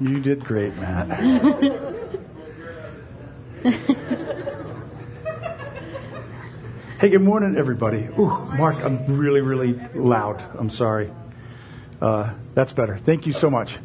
You did great, Matt. hey, good morning, everybody. Ooh, Mark, I'm really, really loud. I'm sorry. Uh, that's better. Thank you so much.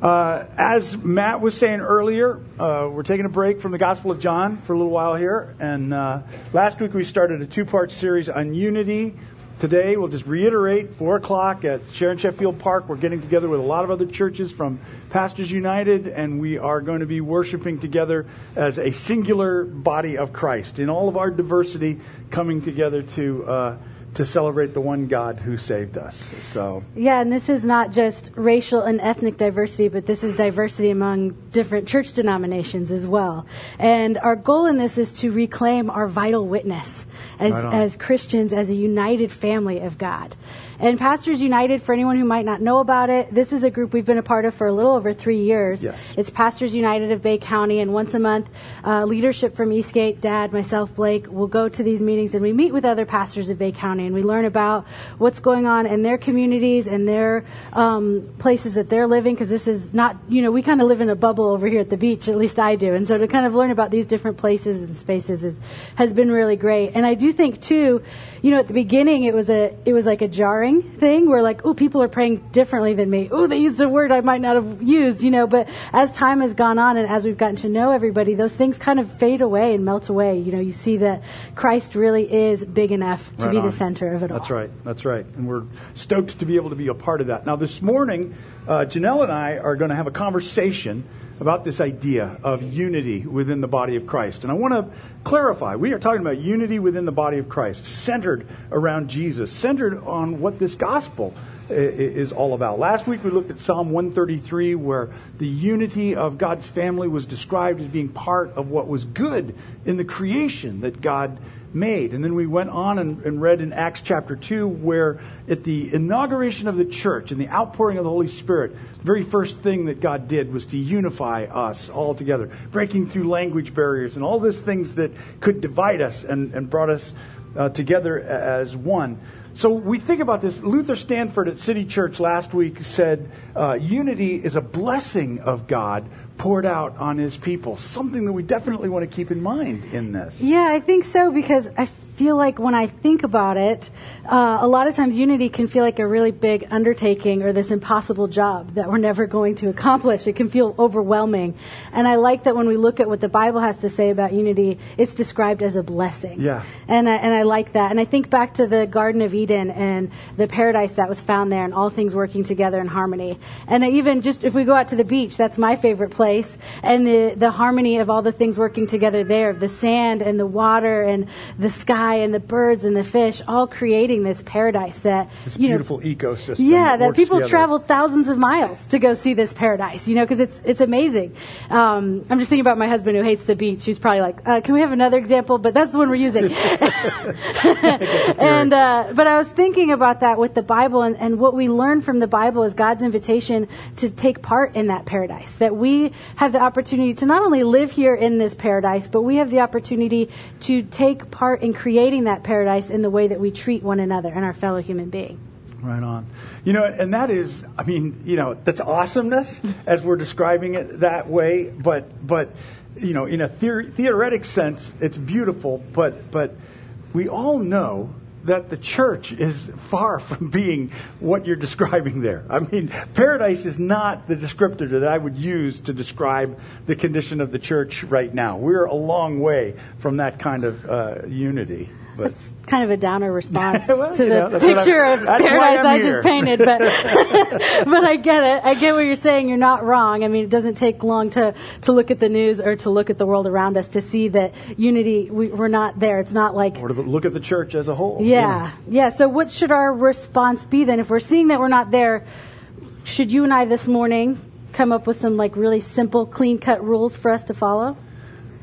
Uh, as Matt was saying earlier, uh, we're taking a break from the Gospel of John for a little while here. And uh, last week we started a two part series on unity. Today we'll just reiterate 4 o'clock at Sharron Sheffield Park. We're getting together with a lot of other churches from Pastors United, and we are going to be worshiping together as a singular body of Christ in all of our diversity, coming together to uh, to celebrate the one God who saved us. So yeah, and this is not just racial and ethnic diversity, but this is diversity among different church denominations as well. And our goal in this is to reclaim our vital witness as right as Christians, as a united family of God. And Pastors United, for anyone who might not know about it, this is a group we've been a part of for a little over three years. Yes. It's Pastors United of Bay County, and once a month, uh, leadership from Eastgate, Dad, myself, Blake, will go to these meetings and we meet with other pastors of Bay County and we learn about what's going on in their communities and their um, places that they're living because this is not, you know, we kind of live in a bubble over here at the beach, at least I do. And so to kind of learn about these different places and spaces is, has been really great. And I do think, too, you know, at the beginning it was a, it was like a jarring thing where like, oh, people are praying differently than me. Oh, they used a word I might not have used, you know, but as time has gone on and as we've gotten to know everybody, those things kind of fade away and melt away. You know, you see that Christ really is big enough to right be on. the center of it all. That's right. That's right. And we're stoked to be able to be a part of that. Now, this morning, uh, Janelle and I are going to have a conversation about this idea of unity within the body of Christ. And I want to clarify we are talking about unity within the body of Christ, centered around Jesus, centered on what this gospel is all about. Last week we looked at Psalm 133, where the unity of God's family was described as being part of what was good in the creation that God made. And then we went on and, and, read in Acts chapter 2, where at the inauguration of the church and the outpouring of the Holy Spirit, the very first thing that God did was to unify us all together, breaking through language barriers and all those things that could divide us and, and brought us uh, together as one. So we think about this. Luther Stanford at City Church last week said, uh, Unity is a blessing of God poured out on his people. Something that we definitely want to keep in mind in this. Yeah, I think so because I feel like when I think about it, uh, a lot of times unity can feel like a really big undertaking or this impossible job that we're never going to accomplish. It can feel overwhelming. And I like that when we look at what the Bible has to say about unity, it's described as a blessing. Yeah. And I, and I like that. And I think back to the Garden of Eden and the paradise that was found there and all things working together in harmony. And even just if we go out to the beach, that's my favorite place. And the, the harmony of all the things working together there, the sand and the water and the sky and the birds and the fish, all creating this paradise that this you beautiful know, ecosystem. Yeah, that, people together. travel thousands of miles to go see this paradise. You know, because it's it's amazing. Um, I'm just thinking about my husband who hates the beach. He's probably like, uh, "Can we have another example?" But that's the one we're using. and uh, but I was thinking about that with the Bible and, and what we learn from the Bible is God's invitation to take part in that paradise. That we have the opportunity to not only live here in this paradise, but we have the opportunity to take part in creating that paradise in the way that we treat one another and our fellow human being. Right on. You know, and that is, I mean, you know, that's awesomeness as we're describing it that way. But, but, you know, in a theor- theoretic sense, it's beautiful. But, but we all know that the church is far from being what you're describing there. I mean, paradise is not the descriptor that I would use to describe the condition of the church right now. We're a long way from that kind of uh, unity. But That's kind of a downer response well, to the know, picture of paradise I just painted, but but I get it. I get what you're saying. You're not wrong. I mean, it doesn't take long to to look at the news or to look at the world around us to see that unity. We, are not there. It's not like or to look at the church as a whole. Yeah, yeah. So what should our response be then? If we're seeing that we're not there, should you and I this morning come up with some like really simple, clean cut rules for us to follow?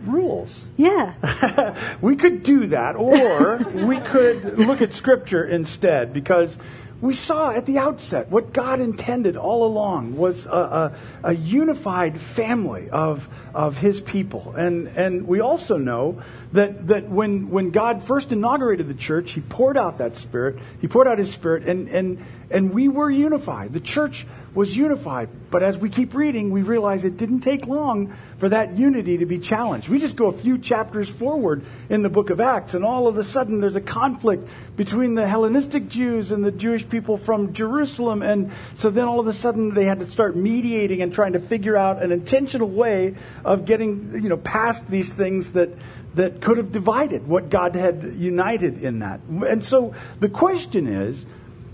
Rules. Yeah. we could do that, or we could look at Scripture instead, because we saw at the outset what God intended all along was a, a, a, unified family of, of His people. And, and we also know that, that when, when God first inaugurated the church, He poured out that Spirit, He poured out His Spirit, and, and, and we were unified. The church was unified. But as we keep reading, we realize it didn't take long for that unity to be challenged. We just go a few chapters forward in the book of Acts, and all of a sudden there's a conflict between the Hellenistic Jews and the Jewish people from Jerusalem. And so then all of a sudden they had to start mediating and trying to figure out an intentional way of getting, you know, past these things that that could have divided what God had united in that. And so the question is,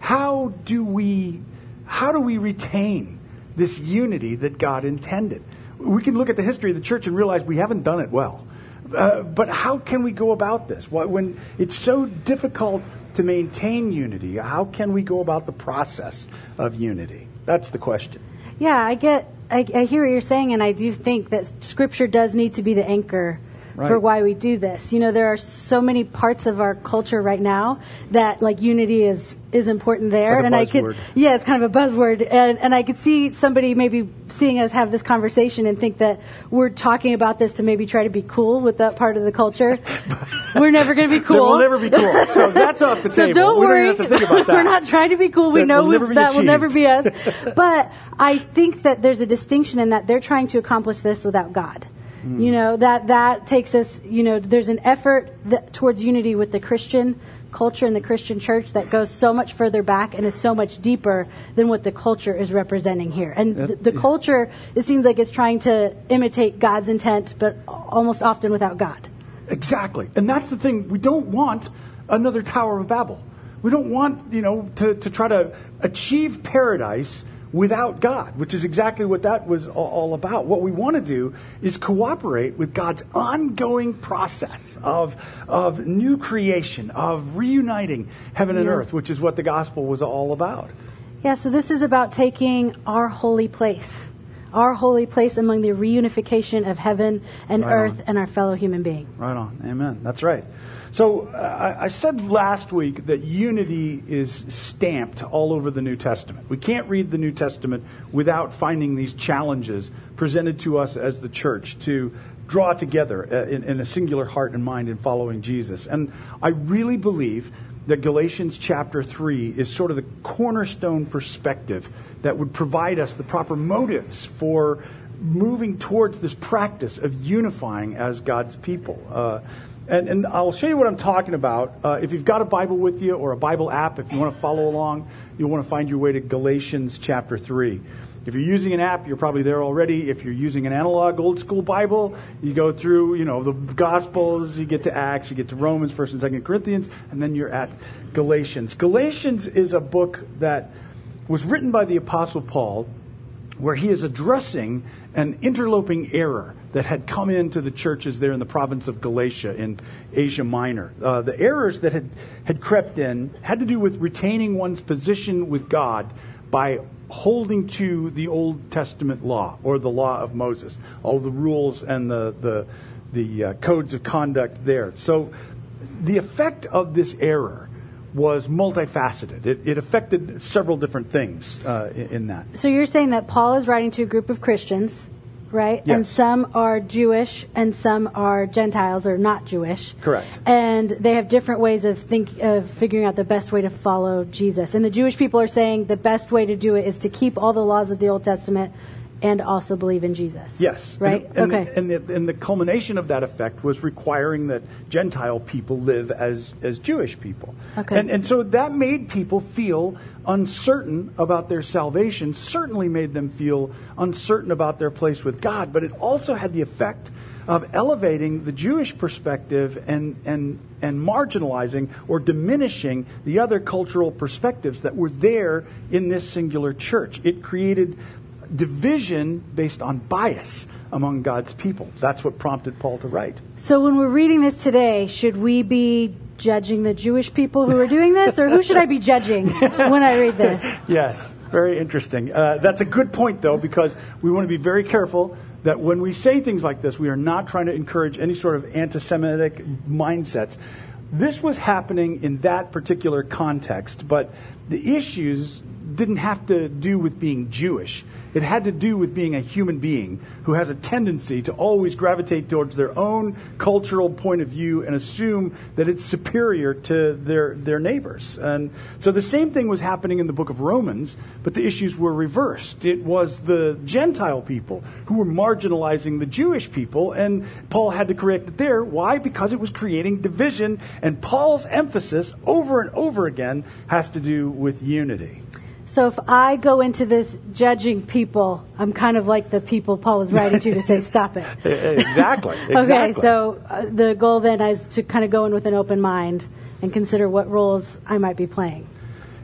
how do we how do we retain this unity that God intended? We can look at the history of the church and realize we haven't done it well. Uh, but how can we go about this? When it's so difficult to maintain unity, how can we go about the process of unity? That's the question. Yeah, I get, I, I hear what you're saying, and I do think that Scripture does need to be the anchor right. for why we do this. You know, there are so many parts of our culture right now that like unity is is important there, like and I could yeah, it's kind of a buzzword, and and I could see somebody maybe seeing us have this conversation and think that we're talking about this to maybe try to be cool with that part of the culture. we're never going to be cool. we'll never be cool. So that's off the so table. don't we worry. Don't we're not trying to be cool. We that know will that will never be us. But I think that there's a distinction in that they're trying to accomplish this without God. Mm. You know, that, that takes us, you know, there's an effort that, towards unity with the Christian culture and the Christian church that goes so much further back and is so much deeper than what the culture is representing here. And the, the culture, it seems like it's trying to imitate God's intent, but almost often without God. Exactly. And that's the thing. We don't want another Tower of Babel. We don't want, you know, to, to try to achieve paradise without God, which is exactly what that was all about. What we want to do is cooperate with God's ongoing process of, of new creation, of reuniting heaven and yeah. earth, which is what the gospel was all about. Yeah, so this is about taking our holy place, our holy place among the reunification of heaven and right earth on. and our fellow human being. Right on. Amen. That's right. So uh, I said last week that unity is stamped all over the New Testament. We can't read the New Testament without finding these challenges presented to us as the church to draw together uh, in, in a singular heart and mind in following Jesus. And I really believe that Galatians chapter 3 is sort of the cornerstone perspective that would provide us the proper motives for moving towards this practice of unifying as God's people. Uh, and, and, I'll show you what I'm talking about. Uh, if you've got a Bible with you or a Bible app, if you want to follow along, you'll want to find your way to Galatians chapter 3. If you're using an app, you're probably there already. If you're using an analog old school Bible, you go through, you know, the Gospels, you get to Acts, you get to Romans, 1st and 2nd Corinthians, and then you're at Galatians. Galatians is a book that was written by the Apostle Paul where he is addressing an interloping error that had come into the churches there in the province of Galatia in Asia Minor. Uh, the errors that had, had crept in had to do with retaining one's position with God by holding to the Old Testament law or the law of Moses, all the rules and the, the, the uh, codes of conduct there. So the effect of this error was multifaceted. It, it affected several different things uh, in, in, that. So you're saying that Paul is writing to a group of Christians, right? Yes. And some are Jewish and some are Gentiles or not Jewish. Correct. And they have different ways of think of figuring out the best way to follow Jesus. And the Jewish people are saying the best way to do it is to keep all the laws of the Old Testament and also believe in Jesus. Yes. Right? And, and okay. The, and, the, and the culmination of that effect was requiring that Gentile people live as, as Jewish people. Okay. And, and so that made people feel uncertain about their salvation, certainly made them feel uncertain about their place with God, but it also had the effect of elevating the Jewish perspective and, and, and marginalizing or diminishing the other cultural perspectives that were there in this singular church. It created division based on bias among God's people. That's what prompted Paul to write. So when we're reading this today, should we be judging the Jewish people who are doing this, or who should I be judging when I read this? Yes, very interesting. Uh, that's a good point, though, because we want to be very careful that when we say things like this, we are not trying to encourage any sort of anti Semitic mindsets. This was happening in that particular context, but the issues didn't have to do with being Jewish. It had to do with being a human being who has a tendency to always gravitate towards their own cultural point of view and assume that it's superior to their, their neighbors. And so the same thing was happening in the book of Romans, but the issues were reversed. It was the Gentile people who were marginalizing the Jewish people, and Paul had to correct it there. Why? Because it was creating division, and Paul's emphasis over and over again has to do with unity. So if I go into this judging people, I'm kind of like the people Paul was writing to to say, stop it. exactly. exactly. okay, so uh, the goal then is to kind of go in with an open mind and consider what roles I might be playing.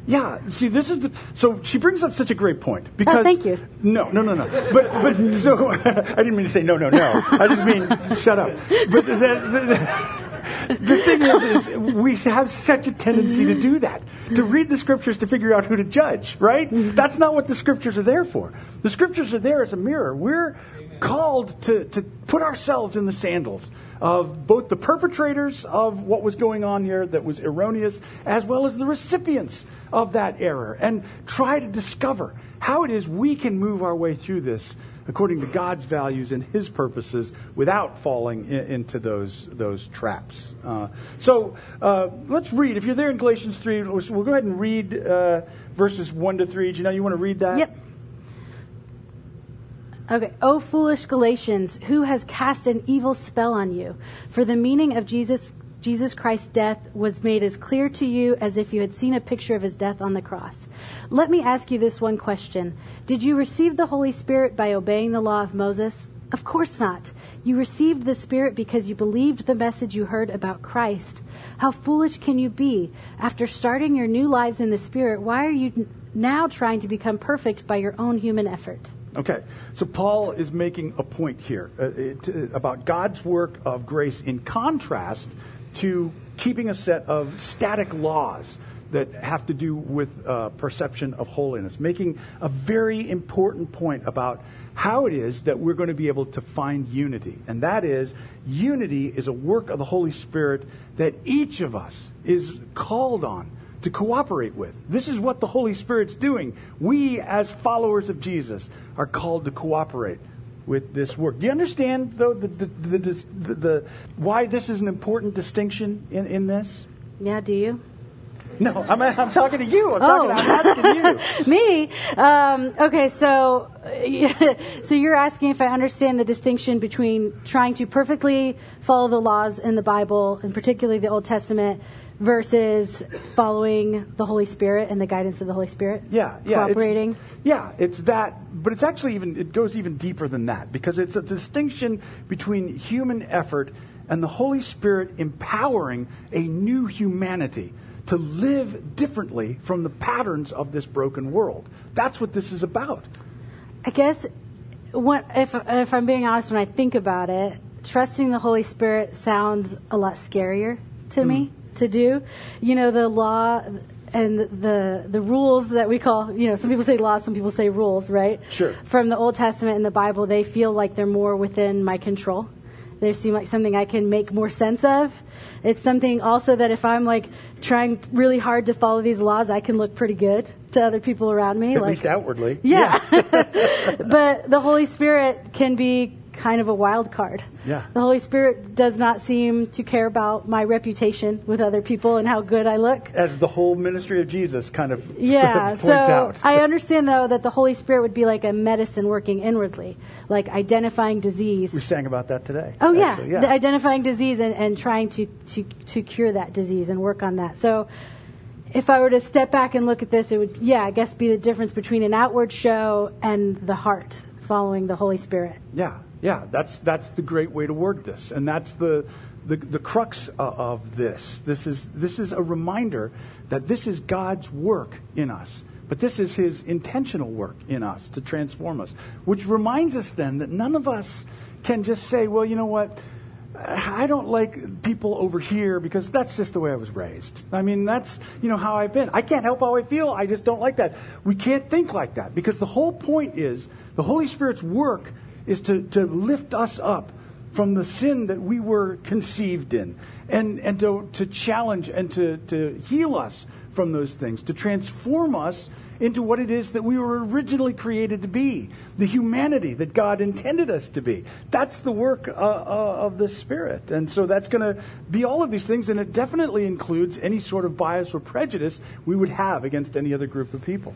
Yeah, see, this is the. So she brings up such a great point because. Oh, thank you. No, no, no, no. But but so I didn't mean to say no, no, no. I just mean shut up. But the, the, the, the thing is, is we have such a tendency to do that, to read the scriptures to figure out who to judge, right? That's not what the scriptures are there for. The scriptures are there as a mirror. We're called to, to put ourselves in the sandals of both the perpetrators of what was going on here that was erroneous, as well as the recipients of that error, and try to discover how it is we can move our way through this according to God's values and His purposes without falling in, into those, those traps. Uh, so uh, let's read. If you're there in Galatians 3, we'll, go ahead and read uh, verses 1 to 3. Janelle, you know you want to read that? Yep. Okay. O foolish Galatians, who has cast an evil spell on you? For the meaning of Jesus Jesus Christ's death was made as clear to you as if you had seen a picture of his death on the cross. Let me ask you this one question. Did you receive the Holy Spirit by obeying the law of Moses? Of course not. You received the Spirit because you believed the message you heard about Christ. How foolish can you be? After starting your new lives in the Spirit, why are you now trying to become perfect by your own human effort? Okay, so Paul is making a point here uh, it, uh, about God's work of grace in contrast to keeping a set of static laws that have to do with uh, perception of holiness, making a very important point about how it is that we're going to be able to find unity. And that is, unity is a work of the Holy Spirit that each of us is called on to cooperate with. This is what the Holy Spirit's doing. We, as followers of Jesus, are called to cooperate with this work. Do you understand, though, the, the, the, the, why this is an important distinction in, in this? Yeah, do you? No, I'm, I'm talking to you. I'm, oh. talking, I'm asking you. Me? Um, okay, so so you're asking if I understand the distinction between trying to perfectly follow the laws in the Bible, and particularly the Old Testament, versus following the Holy Spirit and the guidance of the Holy Spirit? Yeah, yeah. Cooperating? It's, yeah, it's that, but it's actually even, it goes even deeper than that because it's a distinction between human effort and the Holy Spirit empowering a new humanity to live differently from the patterns of this broken world. That's what this is about. I guess, when, if, if I'm being honest, when I think about it, trusting the Holy Spirit sounds a lot scarier to mm. me to do. You know, the law and the the rules that we call, you know, some people say law, some people say rules, right? Sure. From the Old Testament and the Bible, they feel like they're more within my control. They seem like something I can make more sense of. It's something also that if I'm like trying really hard to follow these laws, I can look pretty good to other people around me. At like, least outwardly. Yeah. yeah. but the Holy Spirit can be kind of a wild card. Yeah. The Holy Spirit does not seem to care about my reputation with other people and how good I look. As the whole ministry of Jesus kind of yeah, points so out. I understand though that the Holy Spirit would be like a medicine working inwardly, like identifying disease. We sang about that today. Oh yeah, yeah. identifying disease and, and trying to, to to cure that disease and work on that. So if I were to step back and look at this, it would, yeah, I guess be the difference between an outward show and the heart following the Holy Spirit. Yeah, yeah, that's that's the great way to word this, and that's the the, the crux of this. This is this is a reminder that this is God's work in us, but this is His intentional work in us to transform us, which reminds us then that none of us can just say, well, you know what. I don't like people over here because that's just the way I was raised. I mean, that's, you know, how I've been. I can't help how I feel. I just don't like that. We can't think like that because the whole point is the Holy Spirit's work is to, to lift us up from the sin that we were conceived in and, and to, to challenge and to, to heal us from those things, to transform us into what it is that we were originally created to be, the humanity that God intended us to be. That's the work uh, uh, of the Spirit. And so that's going to be all of these things, and it definitely includes any sort of bias or prejudice we would have against any other group of people.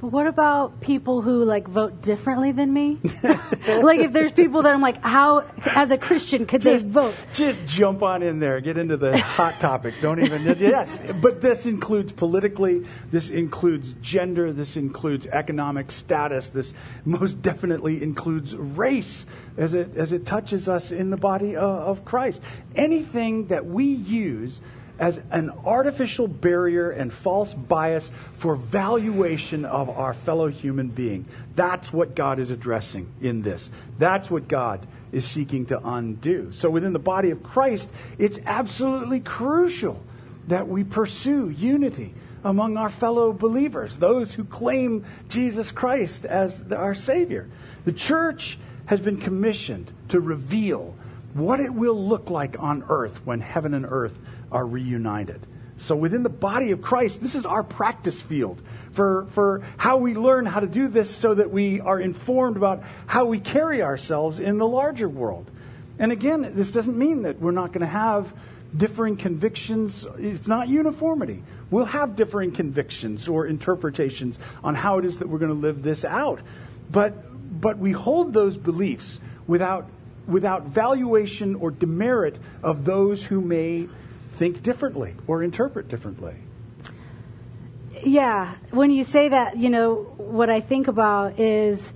But what about people who like vote differently than me? like if there's people that I'm like, how as a Christian could just, they vote? Just jump on in there, get into the hot topics. Don't even yes, but this includes politically, this includes gender, this includes economic status, this most definitely includes race as it as it touches us in the body of, of Christ. Anything that we use as an artificial barrier and false bias for valuation of our fellow human being. That's what God is addressing in this. That's what God is seeking to undo. So within the body of Christ, it's absolutely crucial that we pursue unity among our fellow believers, those who claim Jesus Christ as our Savior. The church has been commissioned to reveal what it will look like on earth when heaven and earth are reunited. So within the body of Christ, this is our practice field for, for how we learn how to do this so that we are informed about how we carry ourselves in the larger world. And again, this doesn't mean that we're not going to have differing convictions. It's not uniformity. We'll have differing convictions or interpretations on how it is that we're going to live this out. But, but we hold those beliefs without, without valuation or demerit of those who may think differently or interpret differently. Yeah, when you say that, you know, what I think about is,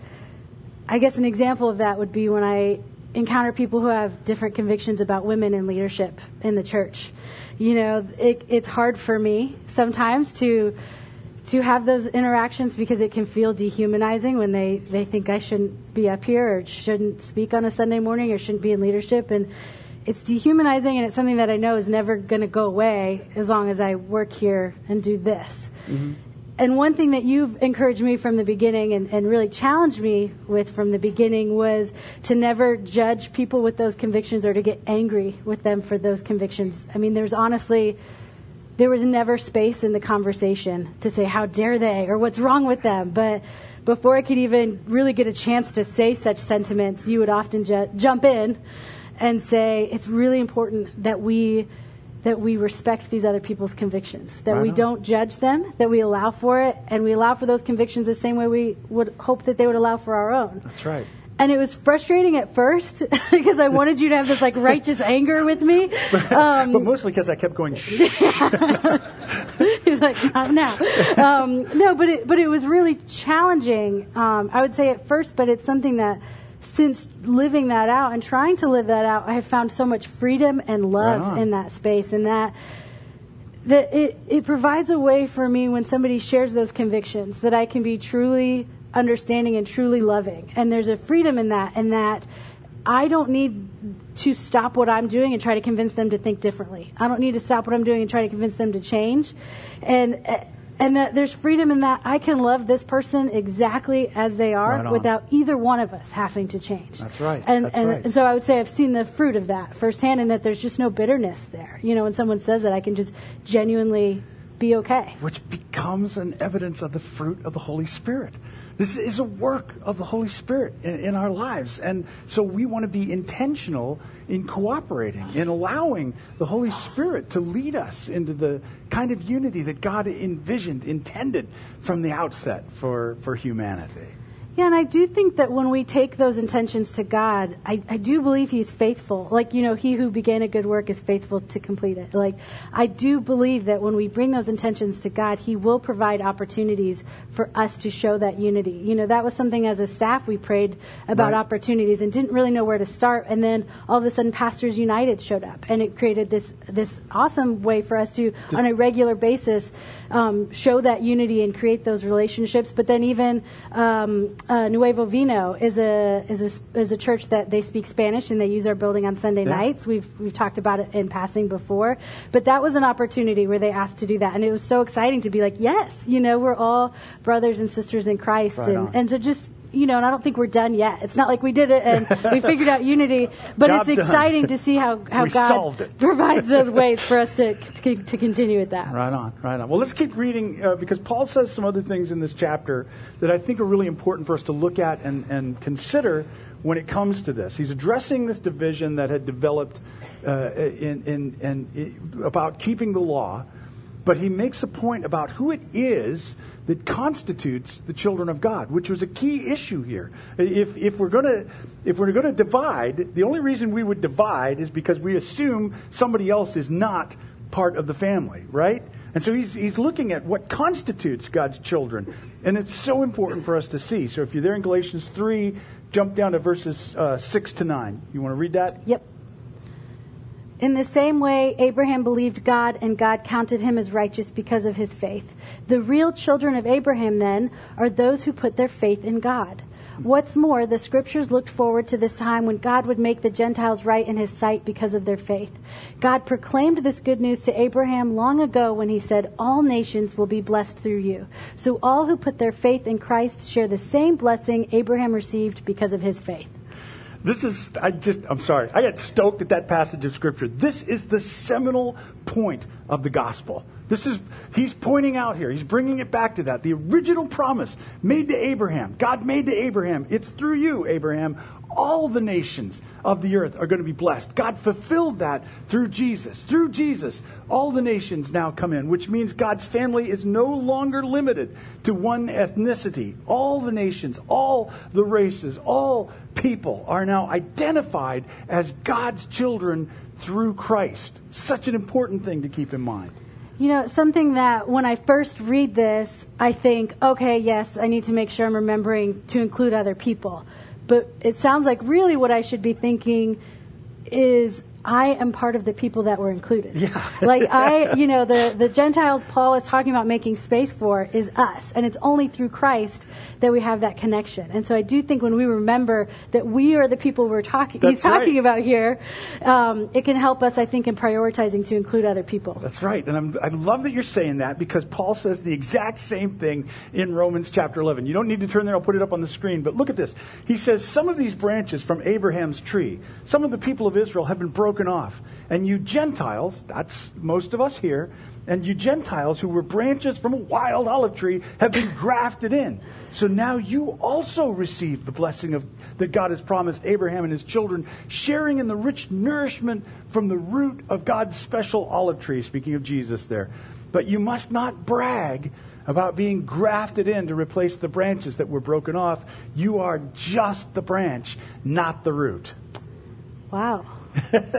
I guess an example of that would be when I encounter people who have different convictions about women in leadership in the church. You know, it, it's hard for me sometimes to to have those interactions because it can feel dehumanizing when they, they think I shouldn't be up here or shouldn't speak on a Sunday morning or shouldn't be in leadership. And it's dehumanizing and it's something that I know is never going to go away as long as I work here and do this. Mm-hmm. And one thing that you've encouraged me from the beginning and, and really challenged me with from the beginning was to never judge people with those convictions or to get angry with them for those convictions. I mean, there's honestly, there was never space in the conversation to say, how dare they or what's wrong with them. But before I could even really get a chance to say such sentiments, you would often ju- jump in and say it's really important that we that we respect these other people's convictions, that we on. don't judge them, that we allow for it, and we allow for those convictions the same way we would hope that they would allow for our own. That's right. And it was frustrating at first because I wanted you to have this like righteous anger with me. Um, but mostly because I kept going, He's like, not now. Um, no, but it, but it was really challenging. Um, I would say at first, but it's something that since living that out and trying to live that out, I have found so much freedom and love right in that space, and that that it, it provides a way for me when somebody shares those convictions that I can be truly understanding and truly loving. And there's a freedom in that, and that I don't need to stop what I'm doing and try to convince them to think differently. I don't need to stop what I'm doing and try to convince them to change. And uh, and that there's freedom in that I can love this person exactly as they are right without either one of us having to change. That's right. And, That's and, right. and so I would say I've seen the fruit of that firsthand and that there's just no bitterness there. You know, when someone says that, I can just genuinely be okay. Which becomes an evidence of the fruit of the Holy Spirit. This is a work of the Holy Spirit in, in our lives. And so we want to be intentional in cooperating, in allowing the Holy Spirit to lead us into the kind of unity that God envisioned, intended from the outset for, for humanity. Yeah, and I do think that when we take those intentions to God, I, I do believe He's faithful. Like, you know, He who began a good work is faithful to complete it. Like, I do believe that when we bring those intentions to God, He will provide opportunities for us to show that unity. You know, that was something as a staff we prayed about right. opportunities and didn't really know where to start. And then all of a sudden, Pastors United showed up, and it created this this awesome way for us to, to on a regular basis, um, show that unity and create those relationships. But then even um, uh, Nuevo Vino is a, is a is a church that they speak Spanish and they use our building on Sunday yeah. nights. We've we've talked about it in passing before, but that was an opportunity where they asked to do that, and it was so exciting to be like, yes, you know, we're all brothers and sisters in Christ, right and and so just you know, and I don't think we're done yet. It's not like we did it and we figured out unity, but Job it's done. exciting to see how, how We God provides those ways for us to, to, to continue with that. Right on, right on. Well, let's keep reading uh, because Paul says some other things in this chapter that I think are really important for us to look at and, and consider when it comes to this. He's addressing this division that had developed uh, in, in, in, about keeping the law, but he makes a point about who it is that constitutes the children of God, which was a key issue here. If, if we're going to if we're going to divide, the only reason we would divide is because we assume somebody else is not part of the family, right? And so he's, he's looking at what constitutes God's children. And it's so important for us to see. So if you're there in Galatians 3, jump down to verses uh, 6 to 9. You want to read that? Yep. In the same way, Abraham believed God, and God counted him as righteous because of his faith. The real children of Abraham, then, are those who put their faith in God. What's more, the scriptures looked forward to this time when God would make the Gentiles right in his sight because of their faith. God proclaimed this good news to Abraham long ago when he said, All nations will be blessed through you. So all who put their faith in Christ share the same blessing Abraham received because of his faith. This is, I just, I'm sorry. I got stoked at that passage of Scripture. This is the seminal point of the gospel. This is, he's pointing out here, he's bringing it back to that. The original promise made to Abraham, God made to Abraham, it's through you, Abraham, all the nations of the earth are going to be blessed. God fulfilled that through Jesus. Through Jesus, all the nations now come in, which means God's family is no longer limited to one ethnicity. All the nations, all the races, all people are now identified as God's children through Christ. Such an important thing to keep in mind. You know, something that when I first read this, I think, okay, yes, I need to make sure I'm remembering to include other people. But it sounds like really what I should be thinking is I am part of the people that were included. Yeah. like I, you know, the, the Gentiles Paul is talking about making space for is us. And it's only through Christ that we have that connection. And so I do think when we remember that we are the people we're talking, he's talking right. about here, um, it can help us, I think, in prioritizing to include other people. That's right. And I'm, I love that you're saying that because Paul says the exact same thing in Romans chapter 11. You don't need to turn there, I'll put it up on the screen. But look at this. He says, Some of these branches from Abraham's tree, some of the people of Israel have been broken off. And you Gentiles, that's most of us here, and you Gentiles who were branches from a wild olive tree have been grafted in. So now you also receive the blessing of that God has promised Abraham and his children, sharing in the rich nourishment from the root of God's special olive tree, speaking of Jesus there. But you must not brag about being grafted in to replace the branches that were broken off. You are just the branch, not the root. Wow.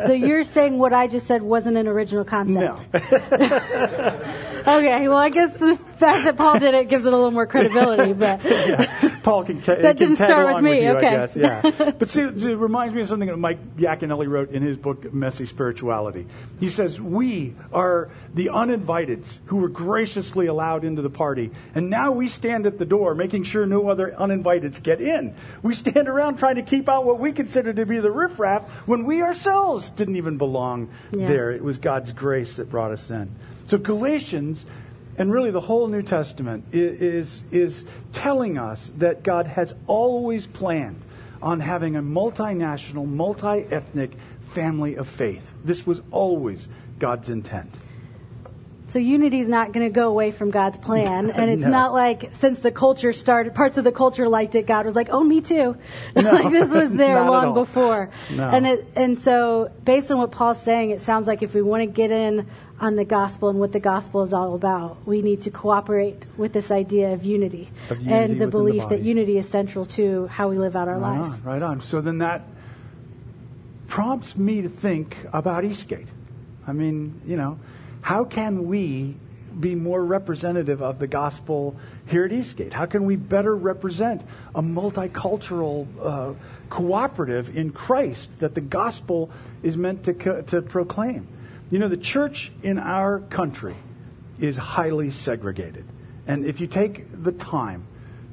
So you're saying what I just said wasn't an original concept? okay, well, I guess the fact that Paul did it gives it a little more credibility, but yeah, Paul can, ca- That didn't start with me, you, okay. I guess. Yeah, but see, it reminds me of something that Mike Yaconelli wrote in his book Messy Spirituality. He says, "We are the uninvited who were graciously allowed into the party, and now we stand at the door, making sure no other uninviteds get in. We stand around trying to keep out what we consider to be the riffraff when we ourselves didn't even belong Yeah. there. It was God's grace that brought us in. So Galatians." And really, the whole New Testament is, is telling us that God has always planned on having a multinational, multi ethnic family of faith. This was always God's intent. so unity is not going to go away from God's plan, and it's No. not like since the culture started, parts of the culture liked it, God was like, "Oh, me too." like this was there long before, No. and it, and so based on what Paul's saying, it sounds like if we want to get in on the gospel and what the gospel is all about, we need to cooperate with this idea of unity, Of unity and the the belief body. that unity is central to how we live out our Right lives. on, right on. So then that prompts me to think about Eastgate. I mean, you know, how can we be more representative of the gospel here at Eastgate? How can we better represent a multicultural uh, cooperative in Christ that the gospel is meant to, co- to proclaim? You know, the church in our country is highly segregated. And if you take the time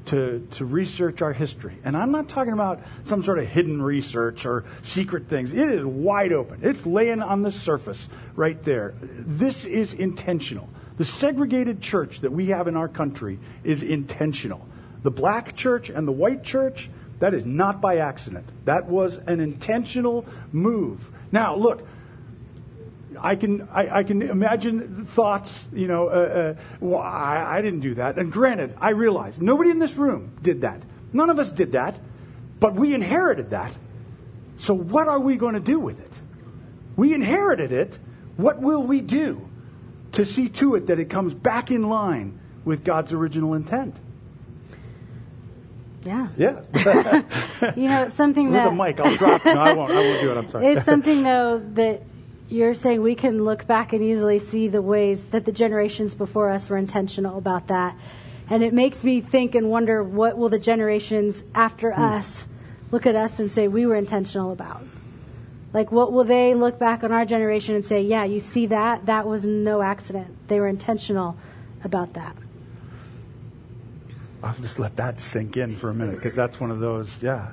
to, to research our history. And I'm not talking about some sort of hidden research or secret things. It is wide open. It's laying on the surface right there. This is intentional. The segregated church that we have in our country is intentional. the black church and the white church, that is not by accident. That was an intentional move. Now, look, I can I, I, can imagine thoughts. You know, uh, uh, well, I, I didn't do that. And granted, I realize nobody in this room did that. None of us did that, but we inherited that. So what are we going to do with it? We inherited it. What will we do to see to it that it comes back in line with God's original intent? Yeah. Yeah. you know, it's something With that. a mic, I'll drop. No, I won't. I won't do it. I'm sorry. It's something though that you're saying we can look back and easily see the ways that the generations before us were intentional about that. And it makes me think and wonder what will the generations after Hmm. us look at us and say we were intentional about? Like, what will they look back on our generation and say, yeah, you see that? That was no accident. They were intentional about that. I'll just let that sink in for a minute because that's one of those, yeah.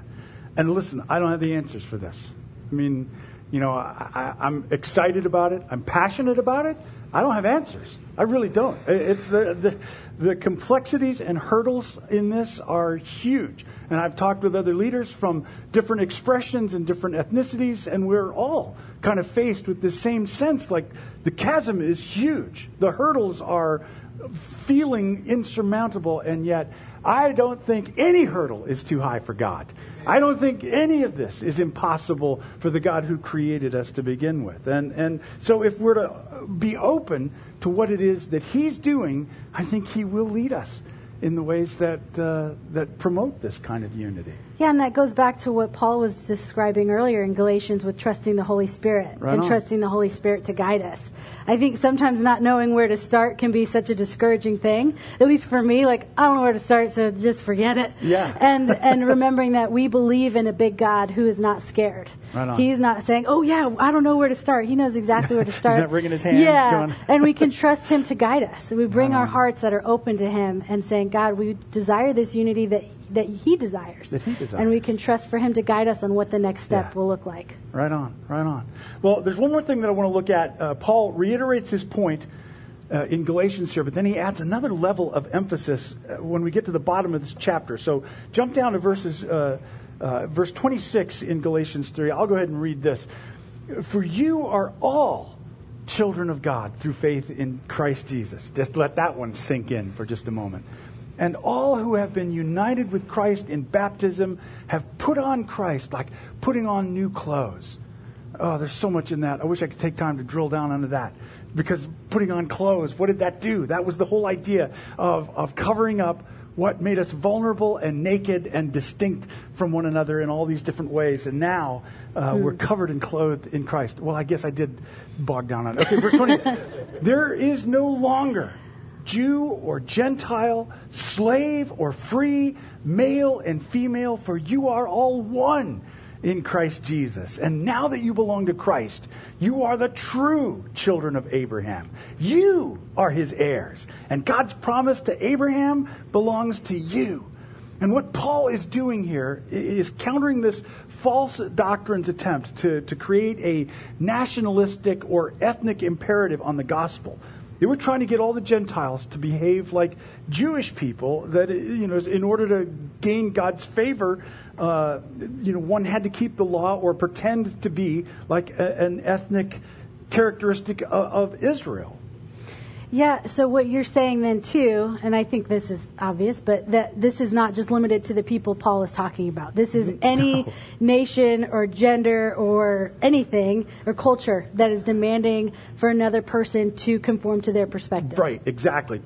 And listen, I don't have the answers for this. I mean, you know, I, I'm excited about it. I'm passionate about it. I don't have answers. I really don't. It's the, the the complexities and hurdles in this are huge. And I've talked with other leaders from different expressions and different ethnicities, and we're all kind of faced with the same sense. Like the chasm is huge. The hurdles are feeling insurmountable, and yet I don't think any hurdle is too high for God. I don't think any of this is impossible for the God who created us to begin with. And, and so if we're to be open to what it is that He's doing, I think He will lead us in the ways that, uh, that promote this kind of unity. Yeah, and that goes back to what Paul was describing earlier in Galatians with trusting the Holy Spirit Right and on. trusting the Holy Spirit to guide us. I think sometimes not knowing where to start can be such a discouraging thing. At least for me, like I don't know where to start, so just forget it. Yeah. And and remembering that we believe in a big God who is not scared. Right on. He's not saying, "Oh yeah, I don't know where to start." He knows exactly where to start. not wringing his hands, Yeah, and we can trust Him to guide us. We bring Right our hearts that are open to Him and saying, "God, we desire this unity that that He desires." That He desires. And we can trust for Him to guide us on what the next step Yeah. will look like. Right on, right on. Well, there's one more thing that I want to look at. Uh, Paul reiterates his point uh, in Galatians here, but then he adds another level of emphasis uh, when we get to the bottom of this chapter. So jump down to verses, uh, uh, verse 26 in Galatians 3. I'll go ahead and read this. For you are all children of God through faith in Christ Jesus. Just let that one sink in for just a moment. And all who have been united with Christ in baptism have put on Christ like putting on new clothes. Oh, there's so much in that. I wish I could take time to drill down into that. Because putting on clothes, what did that do? That was the whole idea of, of covering up what made us vulnerable and naked and distinct from one another in all these different ways. And now uh, we're covered and clothed in Christ. Well, I guess I did bog down on it. Okay, verse 20. there is no longer Jew or Gentile, slave or free, male and female, for you are all one in Christ Jesus. And now that you belong to Christ, you are the true children of Abraham. You are his heirs. And God's promise to Abraham belongs to you. And what Paul is doing here is countering this false doctrine's attempt to, to create a nationalistic or ethnic imperative on the gospel. They were trying to get all the Gentiles to behave like Jewish people. That you know, in order to gain God's favor, uh, you know, one had to keep the law or pretend to be like a, an ethnic characteristic of, of Israel. Yeah, so what you're saying then too, and I think this is obvious, but that this is not just limited to the people Paul is talking about. This is mm, any No. nation or gender or anything or culture that is demanding for another person to conform to their perspective. Right, exactly.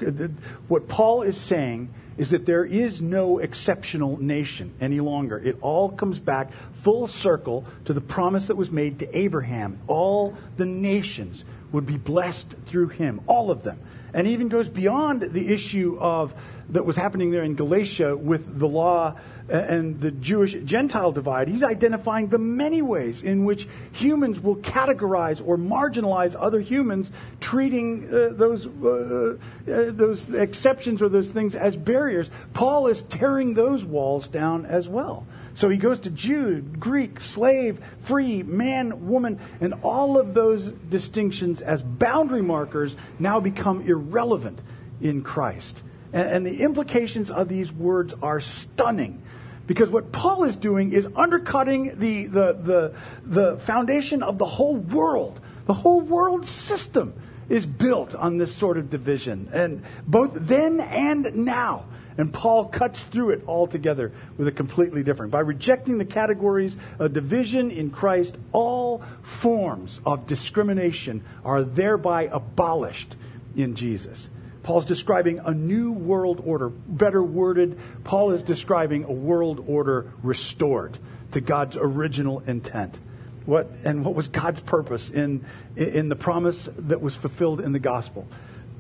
What Paul is saying is that there is no exceptional nation any longer. It all comes back full circle to the promise that was made to Abraham. All the nations would be blessed through him, all of them. And even goes beyond the issue of that was happening there in Galatia with the law and the Jewish Gentile divide. He's identifying the many ways in which humans will categorize or marginalize other humans, treating uh, those uh, uh, those exceptions or those things as barriers. Paul is tearing those walls down as well. So he goes to Jew, Greek, slave, free, man, woman, and all of those distinctions as boundary markers now become irrelevant in Christ. And, and the implications of these words are stunning. Because what Paul is doing is undercutting the, the, the, the foundation of the whole world. The whole world system is built on this sort of division, and both then and now. And Paul cuts through it altogether with a completely different. By rejecting the categories of division in Christ, all forms of discrimination are thereby abolished in Jesus. Paul's describing a new world order. Better worded, Paul is describing a world order restored to God's original intent. What, and what was God's purpose in, in the promise that was fulfilled in the gospel?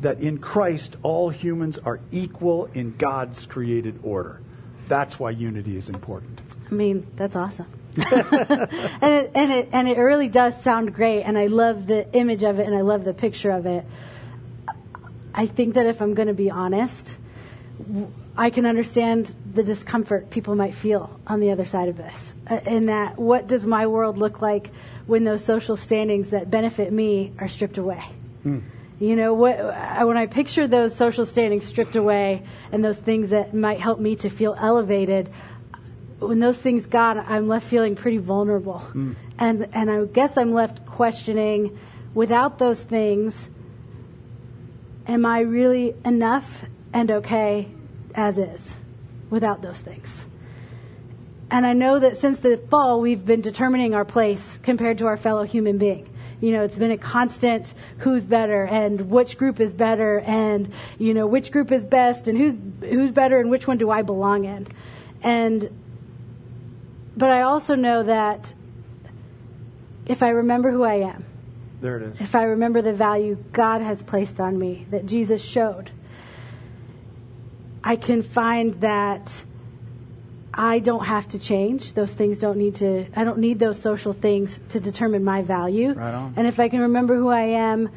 That in Christ, all humans are equal in God's created order. That's why unity is important. I mean, that's awesome. and, it, and, it, and it really does sound great, and I love the image of it, and I love the picture of it. I think that if I'm going to be honest, I can understand the discomfort people might feel on the other side of this. Uh, in that, what does my world look like when those social standings that benefit me are stripped away? Mm. You know, what, when I picture those social standings stripped away and those things that might help me to feel elevated, when those things gone, I'm left feeling pretty vulnerable. Mm. And, and I guess I'm left questioning without those things, am I really enough and okay as is without those things? And I know that since the fall, we've been determining our place compared to our fellow human being. You know, it's been a constant who's better and which group is better and, you know, which group is best and who's, who's better and which one do I belong in. And, but I also know that if I remember who I am, there it is. If I remember the value God has placed on me, that Jesus showed, I can find that I don't have to change. Those things don't need to, I don't need those social things to determine my value. Right on. And if I can remember who I am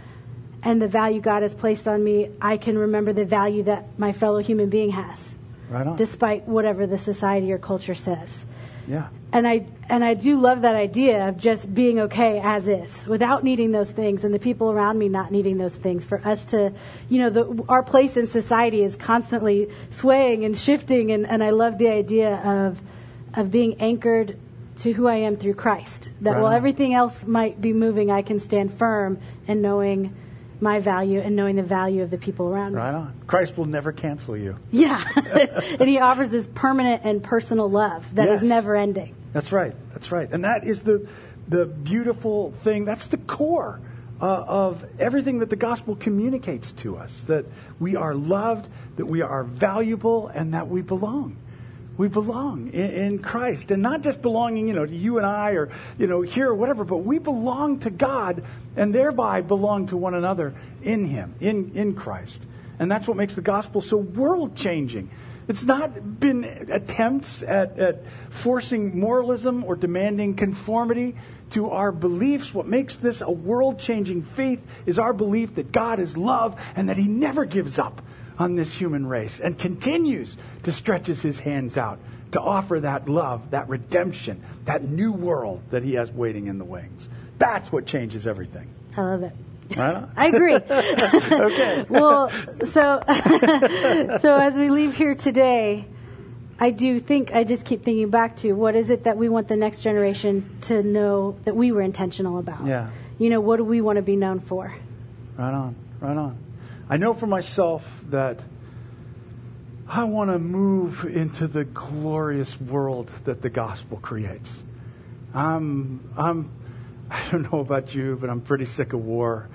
and the value God has placed on me, I can remember the value that my fellow human being has. Right on. Despite whatever the society or culture says. Yeah and I and I do love that idea of just being okay as is, without needing those things, and the people around me not needing those things. For us to, you know, the, our place in society is constantly swaying and shifting, and, and I love the idea of of being anchored to who I am through Christ. That right while everything else might be moving, I can stand firm and knowing my value and knowing the value of the people around me. Right on. Christ will never cancel you. Yeah. and he offers this permanent and personal love that yes. is never ending. That's right. That's right. And that is the the beautiful thing. That's the core uh, of everything that the gospel communicates to us that we are loved, that we are valuable, and that we belong we belong in, in, Christ. And not just belonging, you know, to you and I or, you know, here or whatever, but we belong to God and thereby belong to one another in Him, in, in Christ. And that's what makes the gospel so world changing. It's not been attempts at, at forcing moralism or demanding conformity to our beliefs. What makes this a world changing faith is our belief that God is love and that He never gives up on this human race and continues to stretches his hands out to offer that love, that redemption, that new world that he has waiting in the wings. That's what changes everything. I love it. Right I agree. okay. well, so so as we leave here today, I do think I just keep thinking back to what is it that we want the next generation to know that we were intentional about. Yeah. You know, what do we want to be known for? Right on. Right on. I know for myself that I want to move into the glorious world that the gospel creates. I'm, I'm, I don't know about you, but I'm pretty sick of war.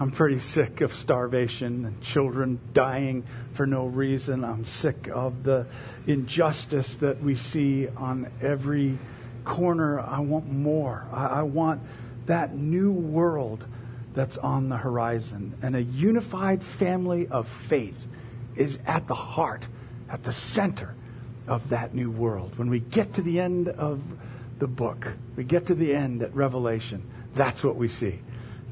I'm pretty sick of starvation and children dying for no reason. I'm sick of the injustice that we see on every corner. I want more. I, I want that new world that's on the horizon. And a unified family of faith is at the heart, at the center of that new world. When we get to the end of the book, we get to the end at Revelation, that's what we see.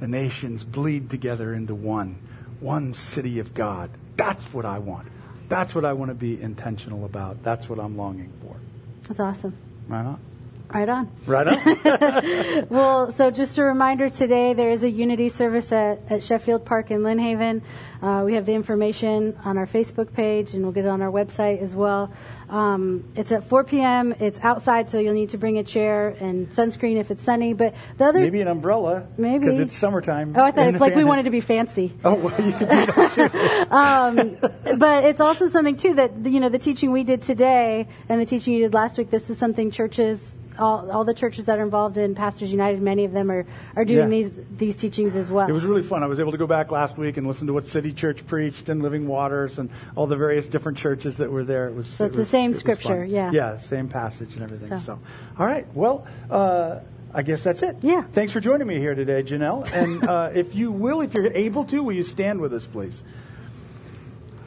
The nations bleed together into one, one city of God. That's what I want. That's what I want to be intentional about. That's what I'm longing for. That's awesome. Right on. Right on. Right on. well, so just a reminder today there is a unity service at, at Sheffield Park in Lynn Haven. Uh, we have the information on our Facebook page and we'll get it on our website as well. Um, it's at 4 p.m. It's outside, so you'll need to bring a chair and sunscreen if it's sunny. But the other maybe an umbrella, maybe because it's summertime. Oh, I thought it's like we wanted to be fancy. Oh, well, you could do that too. um, but it's also something too that you know the teaching we did today and the teaching you did last week. This is something churches all, all the churches that are involved in Pastors United, many of them are, are doing yeah. these these teachings as well. It was really fun. I was able to go back last week and listen to what City Church preached and Living Waters and all the various different churches that were there. It was so it's it was, the same scripture, yeah, yeah, same passage and everything. So, so all right, well. Uh, I guess that's it. Yeah. Thanks for joining me here today, Janelle. And uh, if you will, if you're able to, will you stand with us, please?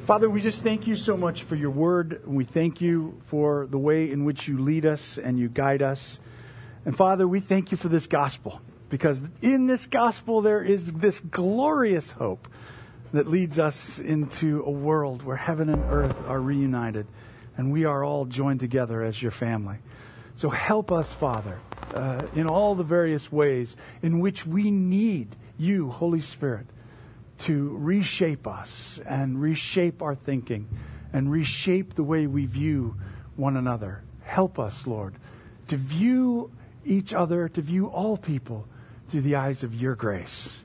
Father, we just thank you so much for your word. We thank you for the way in which you lead us and you guide us. And Father, we thank you for this gospel because in this gospel there is this glorious hope that leads us into a world where heaven and earth are reunited and we are all joined together as your family. So help us, Father, uh, in all the various ways in which we need you, Holy Spirit to reshape us and reshape our thinking and reshape the way we view one another. Help us, Lord, to view each other, to view all people through the eyes of your grace.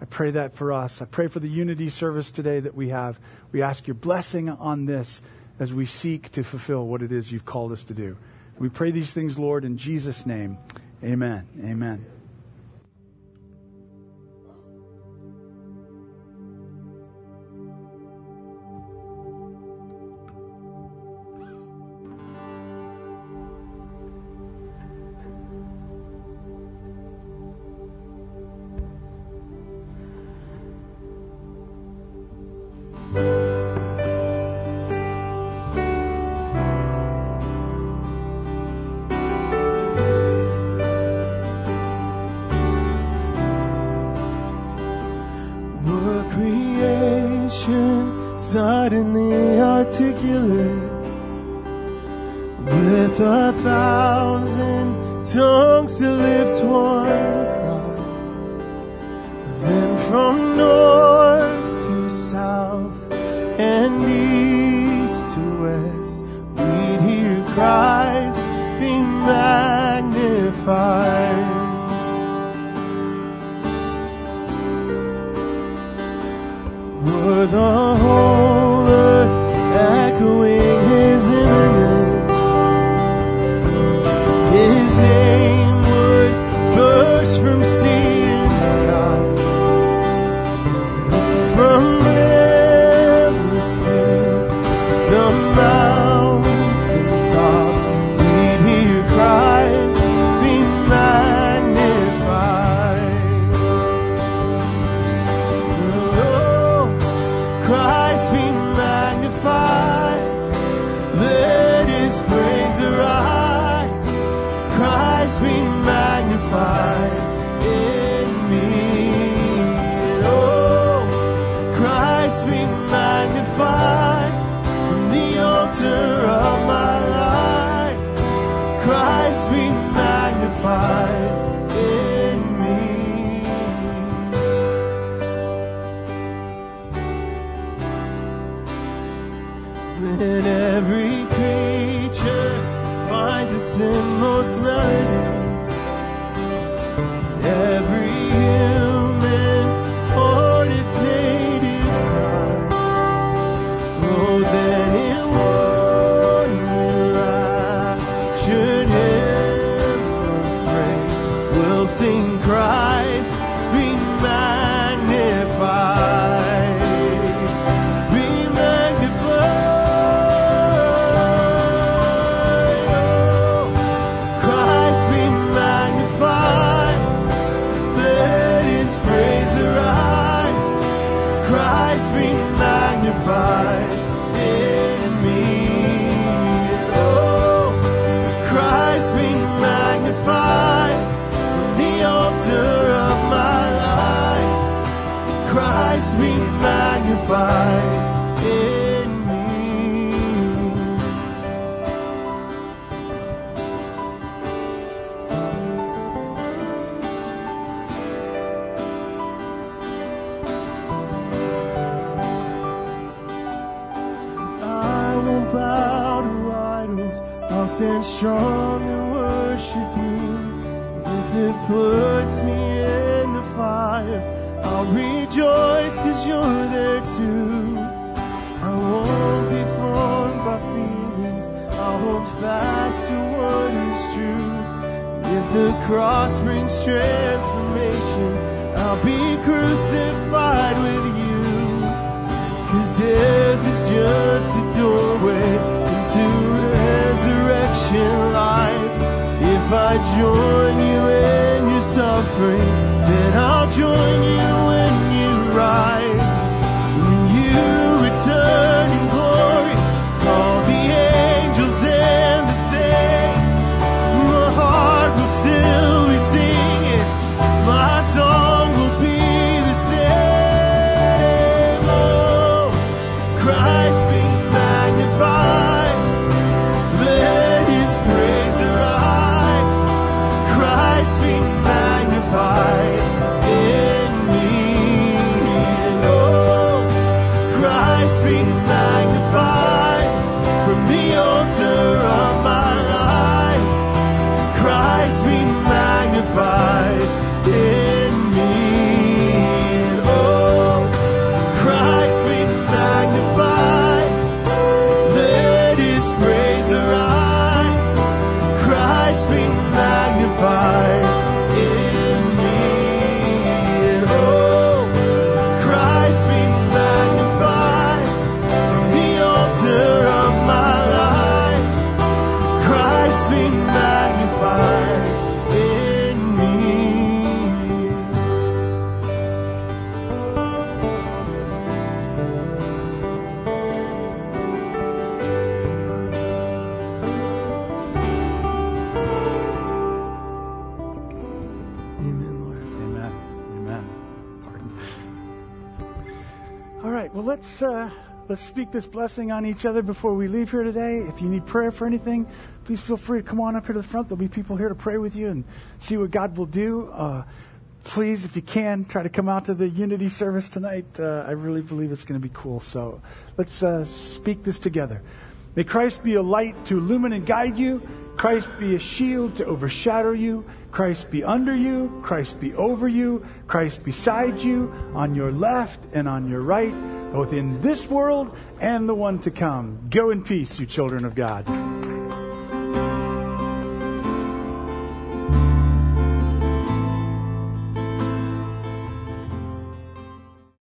I pray that for us. I pray for the unity service today that we have. We ask your blessing on this as we seek to fulfill what it is you've called us to do. We pray these things, Lord, in Jesus' name. Amen. Amen. Fast to what is true. If the cross brings transformation, I'll be crucified with you. Cause death is just a doorway into resurrection life. If I join you in your suffering, then I'll join you speak this blessing on each other before we leave here today. If you need prayer for anything, please feel free to come on up here to the front. There'll be people here to pray with you and see what God will do. Uh, please, if you can, try to come out to the Unity service tonight. Uh, I really believe it's going to be cool. So let's uh, speak this together. May Christ be a light to illumine and guide you. Christ be a shield to overshadow you. Christ be under you. Christ be over you. Christ beside you, on your left and on your right, both in this world and the one to come. Go in peace, you children of God.